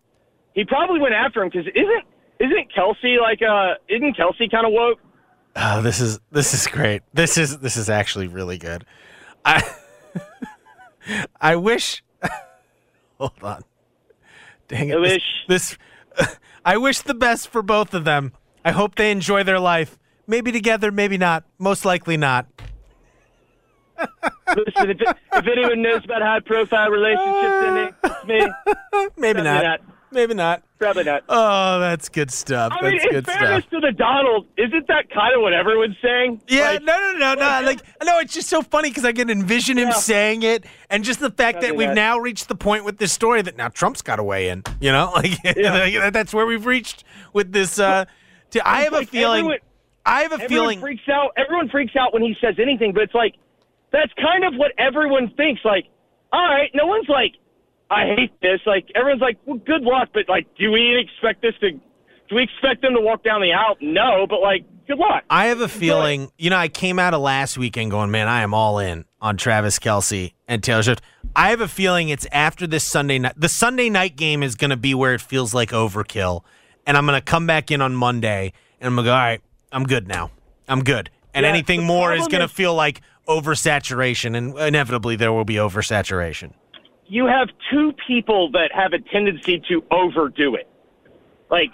He probably went after him because isn't isn't Kelce like uh isn't Kelce kind of woke? oh, this is this is great. This is this is actually really good. I I wish. Hold on. Dang it! I this- wish- this. I wish the best for both of them. I hope they enjoy their life. Maybe together, maybe not. Most likely not. Listen, if, if anyone knows about high profile relationships, then it- it's me. Maybe Probably not. Maybe not. Probably not. Oh, that's good stuff. I mean, That's in good fairness stuff. to the Donald, isn't that kind of what everyone's saying? Yeah, no, no, no, no. Like, no, it's just so funny because I can envision him Yeah. saying it, and just the fact that we've not. now reached the point with this story that now Trump's got to weigh in. You know, like like, that's where we've reached with this. Uh, I have a like feeling. everyone- I have a everyone feeling. freaks out. Everyone freaks out when he says anything, but it's like that's kind of what everyone thinks. Like, all right, no one's like, I hate this. Like, everyone's like, well, good luck, but like, do we expect this to? Do we expect them to walk down the aisle? No, but like, good luck. I have a feeling, you know, I came out of last weekend going, man, I am all in on Travis Kelce and Taylor Swift. I have a feeling it's after this Sunday night. The Sunday night game is going to be where it feels like overkill. And I'm going to come back in on Monday and I'm going to go, all right, I'm good now. I'm good. And Yeah, anything more is going to feel like oversaturation. And inevitably, there will be oversaturation. you have two people that have a tendency to overdo it. Like,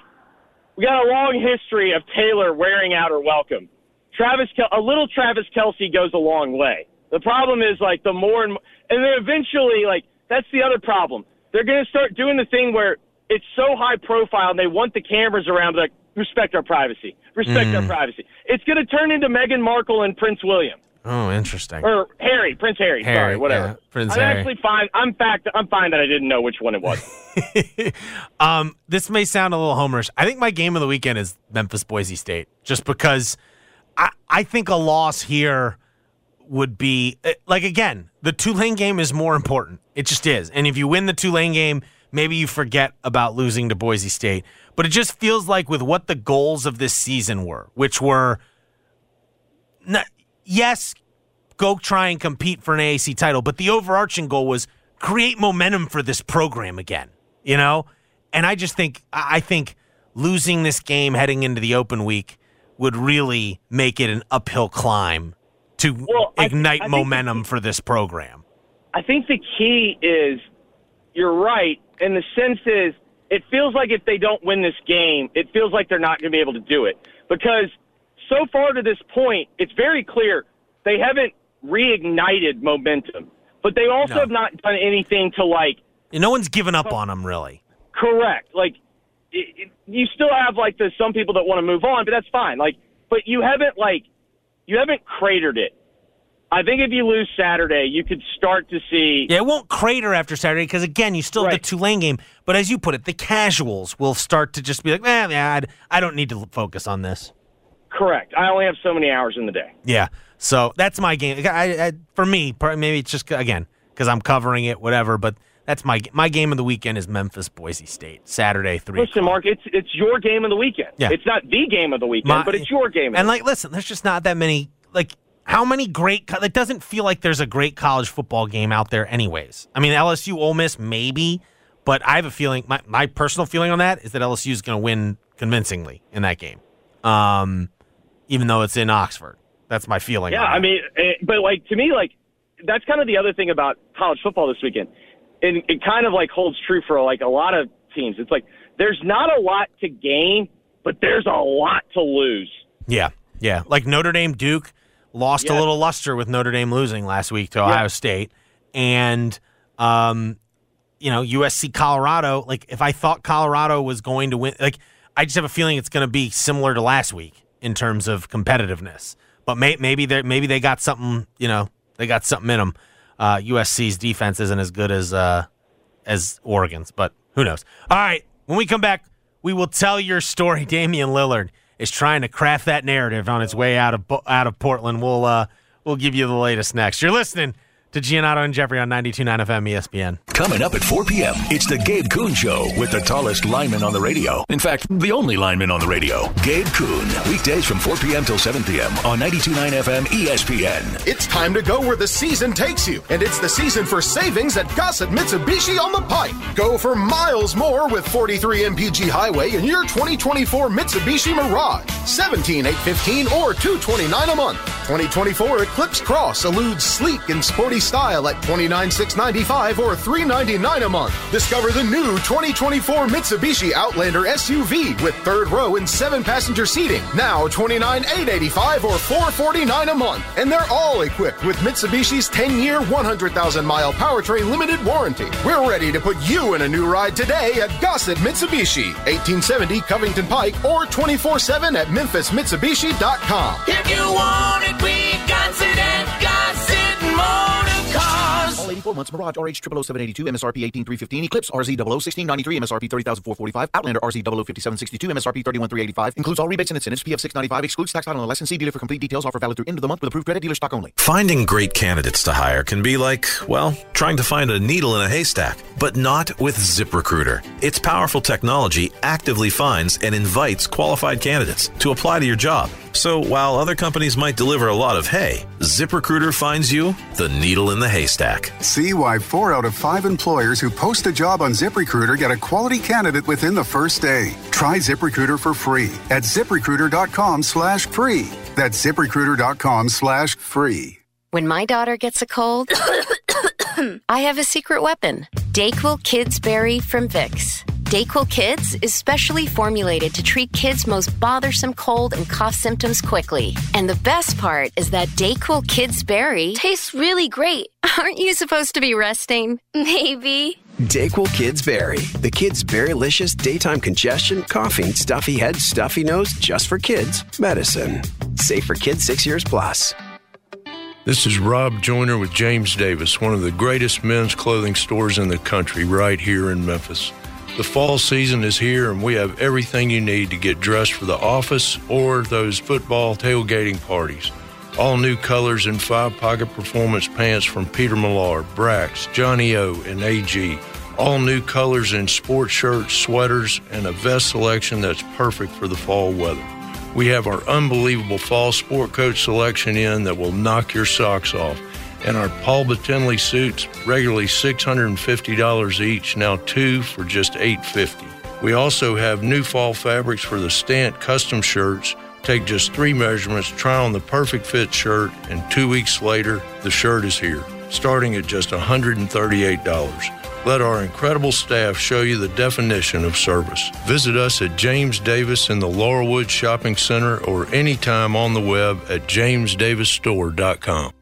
we got a long history of Taylor wearing out her welcome. Travis, Kel- a little Travis Kelce goes a long way. The problem is like the more and more, and then eventually like that's the other problem. They're going to start doing the thing where it's so high profile and they want the cameras around like respect our privacy, respect our Mm. privacy. It's going to turn into Meghan Markle and Prince William Oh, interesting. or Harry, Prince Harry. Harry, sorry, whatever. yeah, Prince I'm Harry. actually fine. I'm fact. I'm fine that I didn't know which one it was. Um, this may sound a little homerish. I think my game of the weekend is Memphis Boise State, just because I I think a loss here would be eh, like again the Tulane game is more important. It just is, and if you win the Tulane game, maybe you forget about losing to Boise State. But it just feels like with what the goals of this season were, which were, not, yes, go try and compete for an AAC title, but the overarching goal was create momentum for this program again. You know, and I just think I think losing this game heading into the open week would really make it an uphill climb to I- ignite think momentum for this program. I think the key is you're right, and the sense is it feels like if they don't win this game, it feels like they're not going to be able to do it because so far to this point, it's very clear they haven't reignited momentum, but they also No. have not done anything to like And no one's given up oh. on them really. correct. Like it, it, you still have like the some people that want to move on, but that's fine. Like, but you haven't like you haven't cratered it. I think if you lose Saturday, you could start to see. Yeah, it won't crater after Saturday because again, you still have the Tulane game. But as you put it, the casuals will start to just be like, eh, I'd- I don't need to focus on this. Correct. I only have so many hours in the day. Yeah. So that's my game. I, I, for me, maybe it's just again because I'm covering it, whatever. But that's my my game of the weekend is Memphis Boise State Saturday three. Listen, Mark, it's it's your game of the weekend. Yeah. It's not the game of the weekend, My- but it's your game. Of And like, listen, there's just not that many. Like, how many great? co- It doesn't feel like there's a great college football game out there, anyways. I mean, LSU, Ole Miss, maybe, but I have a feeling. My my personal feeling on that is that LSU is going to win convincingly in that game, um, even though it's in Oxford. That's my feeling. Yeah, I mean, eh, but like to me, like that's kind of the other thing about college football this weekend, and it kind of like holds true for like a lot of teams. It's like there's not a lot to gain, but there's a lot to lose. Yeah, yeah. Like Notre Dame Duke lost a little luster with Notre Dame losing last week to Ohio State, and um, you know USC Colorado. Like if I thought Colorado was going to win, like I just have a feeling it's going to be similar to last week in terms of competitiveness. But may, maybe they maybe they got something. You know, they got something in them. Uh, USC's defense isn't as good as uh, as Oregon's, but who knows? All right, when we come back, we will tell your story. Damian Lillard is trying to craft that narrative on its way out of out of Portland. We'll uh, we'll give you the latest next. You're listening to Giannotto and Jeffrey on 92.9 FM ESPN. Coming up at 4 p.m., it's the Gabe Kuhn Show with the tallest lineman on the radio. In fact, the only lineman on the radio, Gabe Kuhn. Weekdays from 4 p.m. till 7 p.m. on 92.9 FM ESPN. It's time to go where the season takes you, and it's the season for savings at Gossett Mitsubishi on the Pike. Go for miles more with 43 MPG Highway in your 2024 Mitsubishi Mirage, 17815 or 229 a month. 2024 Eclipse Cross eludes sleek and sporty style at 29695 or 399 a month. Discover the new 2024 Mitsubishi Outlander SUV with third row and seven passenger seating, now 29885 or 449 a month. And they're all equipped with Mitsubishi's 10-year, 100,000 mile powertrain limited warranty. We're ready to put you in a new ride today at Gossett Mitsubishi, 1870 Covington Pike or 24/7 at memphismitsubishi.com. If you want it, we got it All 84 months Mirage RH 00782 MSRP 18315 Eclipse RZ 001693 MSRP 30445 Outlander RZ 005762 MSRP 31385 includes all rebates and incentives PF 695 excludes tax title and license. See dealer for complete details. Offer valid through end of the month with approved credit dealer stock only. Finding great candidates to hire can be like, well, trying to find a needle in a haystack, but not with ZipRecruiter. Its powerful technology actively finds and invites qualified candidates to apply to your job. So while other companies might deliver a lot of hay, ZipRecruiter finds you the needle in the haystack. See why four out of five employers who post a job on ZipRecruiter get a quality candidate within the first day. Try ZipRecruiter for free at ziprecruiter.com slash free. That's ziprecruiter.com slash free. When my daughter gets a cold, I have a secret weapon Dayquil Kids Berry from Vicks. Dayquil Kids is specially formulated to treat kids' most bothersome cold and cough symptoms quickly. And the best part is that Dayquil Kids Berry tastes really great. Aren't you supposed to be resting? Maybe. Dayquil Kids Berry. The kids' berrylicious daytime congestion, coughing, stuffy head, stuffy nose, just for kids. Medicine. Safe for kids six years plus. This is Rob Joyner with James Davis, one of the greatest men's clothing stores in the country, right here in Memphis. The fall season is here, and we have everything you need to get dressed for the office or those football tailgating parties. All new colors and five pocket performance pants from Peter Millar, Brax, Johnny O, and AG. All new colors in sports shirts, sweaters, and a vest selection that's perfect for the fall weather. We have our unbelievable fall sport coat selection in that will knock your socks off. And our Paul Betenly suits, regularly $650 each, now two for just 850. We also have new fall fabrics for the Stant custom shirts. Take just three measurements, try on the perfect fit shirt, and two weeks later, the shirt is here, starting at just $138. Let our incredible staff show you the definition of service. Visit us at James Davis in the Laurelwood Shopping Center or anytime on the web at jamesdavisstore.com.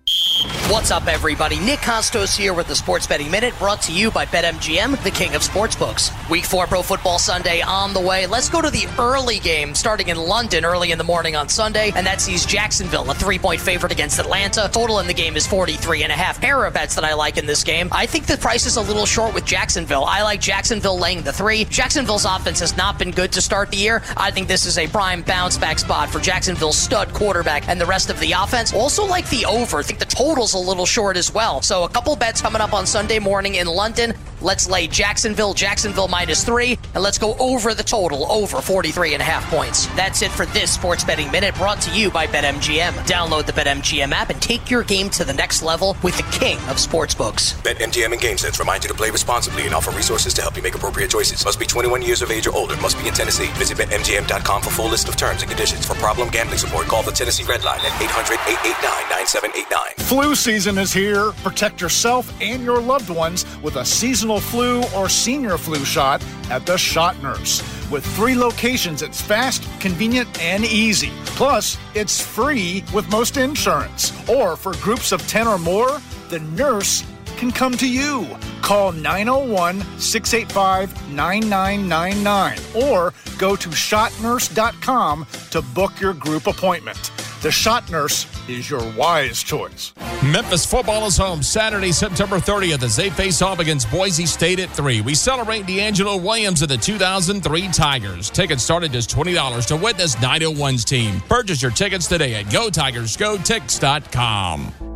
What's up, everybody? Nick Kostos here with the Sports Betting Minute, brought to you by BetMGM, the king of sportsbooks. Week four Pro Football Sunday on the way. Let's go to the early game, starting in London early in the morning on Sunday, and that sees Jacksonville, a three-point favorite against Atlanta. Total in the game is 43 and a half. Pair of bets that I like in this game. I think the price is a little short with Jacksonville. I like Jacksonville laying the three. Jacksonville's offense has not been good to start the year. I think this is a prime bounce back spot for Jacksonville's stud quarterback and the rest of the offense. Also like the over. I think the total's a little short as well. So a couple bets coming up on Sunday morning in London. Let's lay Jacksonville, Jacksonville minus three, and let's go over the total, over 43 and a half points. That's it for this Sports Betting Minute brought to you by BetMGM. Download the BetMGM app and take your game to the next level with the king of sportsbooks. BetMGM and GameSense remind you to play responsibly and offer resources to help you make appropriate choices. Must be 21 years of age or older. Must be in Tennessee. Visit BetMGM.com for full list of terms and conditions. For problem gambling support, call the Tennessee Red Line at 800-889-9789. Flu season is here. Protect yourself and your loved ones with a seasonal flu or senior flu shot at the Shot Nurse. With three locations, it's fast, convenient, and easy. Plus, it's free with most insurance. Or for groups of 10 or more, the nurse can come to you. Call 901 685 9999 or go to shotnurse.com to book your group appointment. The Shot Nurse is your wise choice. Memphis football is home Saturday, September 30th as they face off against Boise State at 3. We celebrate DeAngelo Williams of the 2003 Tigers. Tickets start at just $20 to witness 901's team. Purchase your tickets today at GoTigersGoTix.com.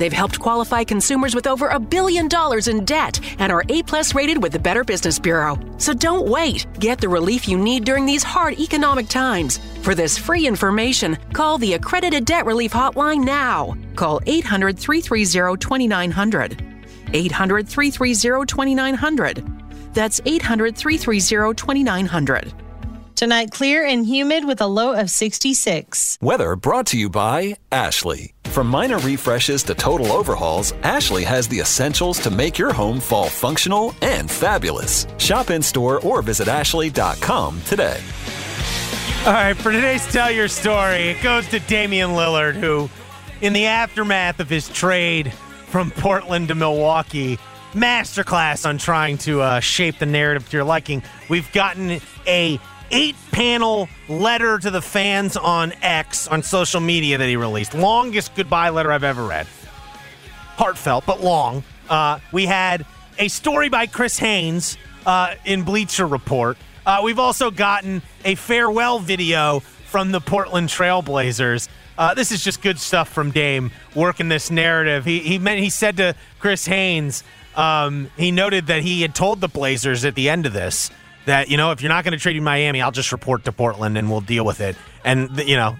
They've helped qualify consumers with over a billion dollars in debt and are A plus rated with the Better Business Bureau. So don't wait. Get the relief you need during these hard economic times. For this free information, call the Accredited Debt Relief Hotline now. Call 800 330 2900. 800 330 2900. That's 800 330 2900. Tonight, clear and humid with a low of 66. Weather brought to you by Ashley. From minor refreshes to total overhauls, Ashley has the essentials to make your home fall functional and fabulous. Shop in store or visit ashley.com today. All right, for today's Tell Your Story, it goes to Damian Lillard, who, in the aftermath of his trade from Portland to Milwaukee, masterclass on trying to uh, shape the narrative to your liking. We've gotten a eight panel letter to the fans on X on social media that he released. Longest goodbye letter I've ever read. Heartfelt, but long. Uh, we had a story by Chris Haynes uh, in Bleacher Report. Uh, we've also gotten a farewell video from the Portland Trailblazers. Uh, this is just good stuff from Dame working this narrative. He he meant he said to Chris Haynes, um, he noted that he had told the Blazers at the end of this that you know if you're not going to trade you Miami, I'll just report to Portland and we'll deal with it. And you know,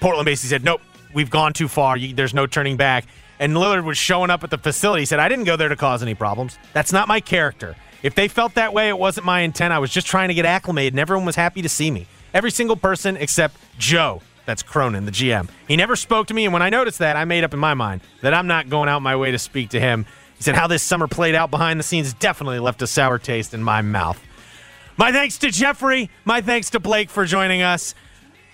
Portland basically said, nope, we've gone too far. You, there's no turning back. And Lillard was showing up at the facility. He said, I didn't go there to cause any problems. That's not my character. If they felt that way, it wasn't my intent. I was just trying to get acclimated, and everyone was happy to see me. Every single person except Joe. That's Cronin, the GM. He never spoke to me, and when I noticed that, I made up in my mind that I'm not going out my way to speak to him. He said, How this summer played out behind the scenes definitely left a sour taste in my mouth. My thanks to Jeffrey. My thanks to Blake for joining us.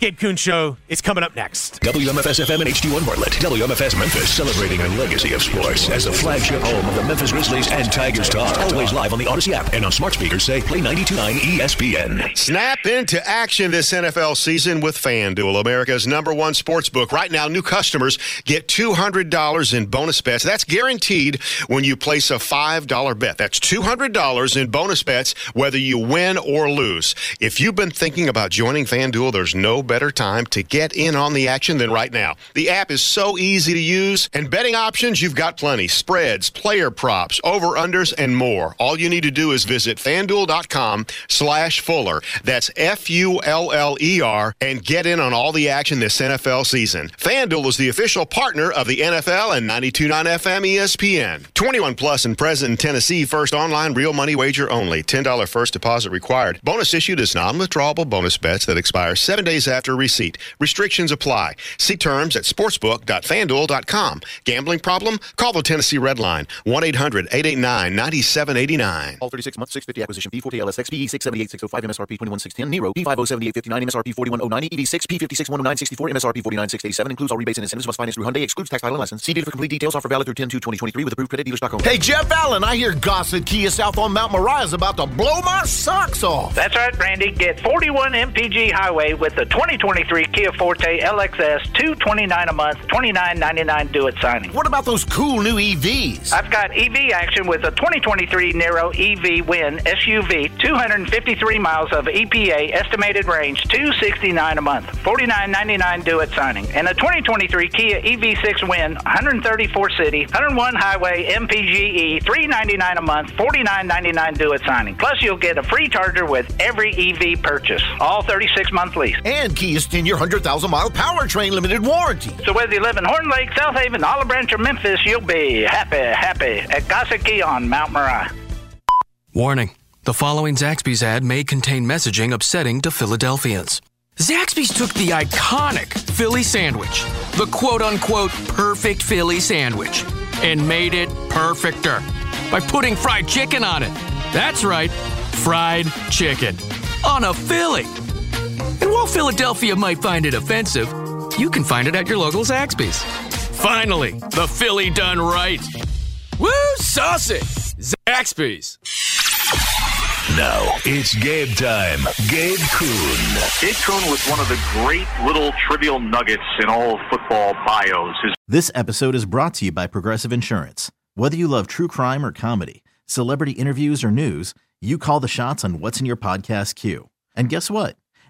Gabe Kuhn Show is coming up next. WMFS FM and HD1 Bartlett. WMFS Memphis celebrating a legacy of sports as the flagship home of the Memphis Grizzlies and Tigers talk. Always live on the Odyssey app and on smart speakers say play 92.9 ESPN. Snap into action this NFL season with FanDuel, America's number one sports book. Right now, new customers get $200 in bonus bets. That's guaranteed when you place a $5 bet. That's $200 in bonus bets, whether you win or lose. If you've been thinking about joining FanDuel, there's no better time to get in on the action than right now. The app is so easy to use, and betting options, you've got plenty. Spreads, player props, over-unders, and more. All you need to do is visit fanduel.com slash Fuller. That's F-U-L-L-E-R, and get in on all the action this NFL season. FanDuel is the official partner of the NFL and 92.9 FM ESPN. 21 plus and present in Tennessee. First online real money wager only. $10 first deposit required. Bonus issued is non-withdrawable bonus bets that expire seven days after receipt. Restrictions apply. See terms at sportsbook.fanduel.com. Gambling problem? Call the Tennessee Red Line 1-800-889-9789. All 36 months, 650 acquisition fee, 40 LS XPE 678605 MSRP 21610 Niro P507859 MSRP 41190 EV6 P5610964 MSRP 49687 includes all rebates and incentives must finance through Hyundai excludes tax title and license. See dealer for complete details. Offer valid through 10 2023 with approved credit dealer stock. Hey, Jeff Allen, I hear Gossett Kia South on Mount Moriah is about to blow my socks off. That's right, Brandy. Get 41 MPG Highway with the 2023 Kia Forte LXS, 229 a month, 29.99 due at signing. What about those cool new EVs? I've got EV action with a 2023 Niro EV Win SUV, 253 miles of EPA estimated range, 269 a month, 49.99 due at signing, and a 2023 Kia EV6 Win, 134 city, 101 highway MPGE, 399 a month, 49.99 due at signing. Plus, you'll get a free charger with every EV purchase, all 36 month lease. And Kia's 10 year, 100,000 mile powertrain limited warranty. So whether you live in Horn Lake, Southaven, Olive Branch, or Memphis, you'll be happy, happy at Gossett Kia on Mount Moriah. Warning the following Zaxby's ad may contain messaging upsetting to Philadelphians. Zaxby's took the iconic Philly sandwich, the quote unquote perfect Philly sandwich, and made it perfecter by putting fried chicken on it. That's right, fried chicken on a Philly. And while Philadelphia might find it offensive, you can find it at your local Zaxby's. Finally, the Philly done right. Woo, saucy! Zaxby's. Now it's Gabe time. Gabe Kuhn. Gabe Kuhn was one of the great little trivial nuggets in all of football bios. His This episode is brought to you by Progressive Insurance. Whether you love true crime or comedy, celebrity interviews or news, you call the shots on what's in your podcast queue. And guess what?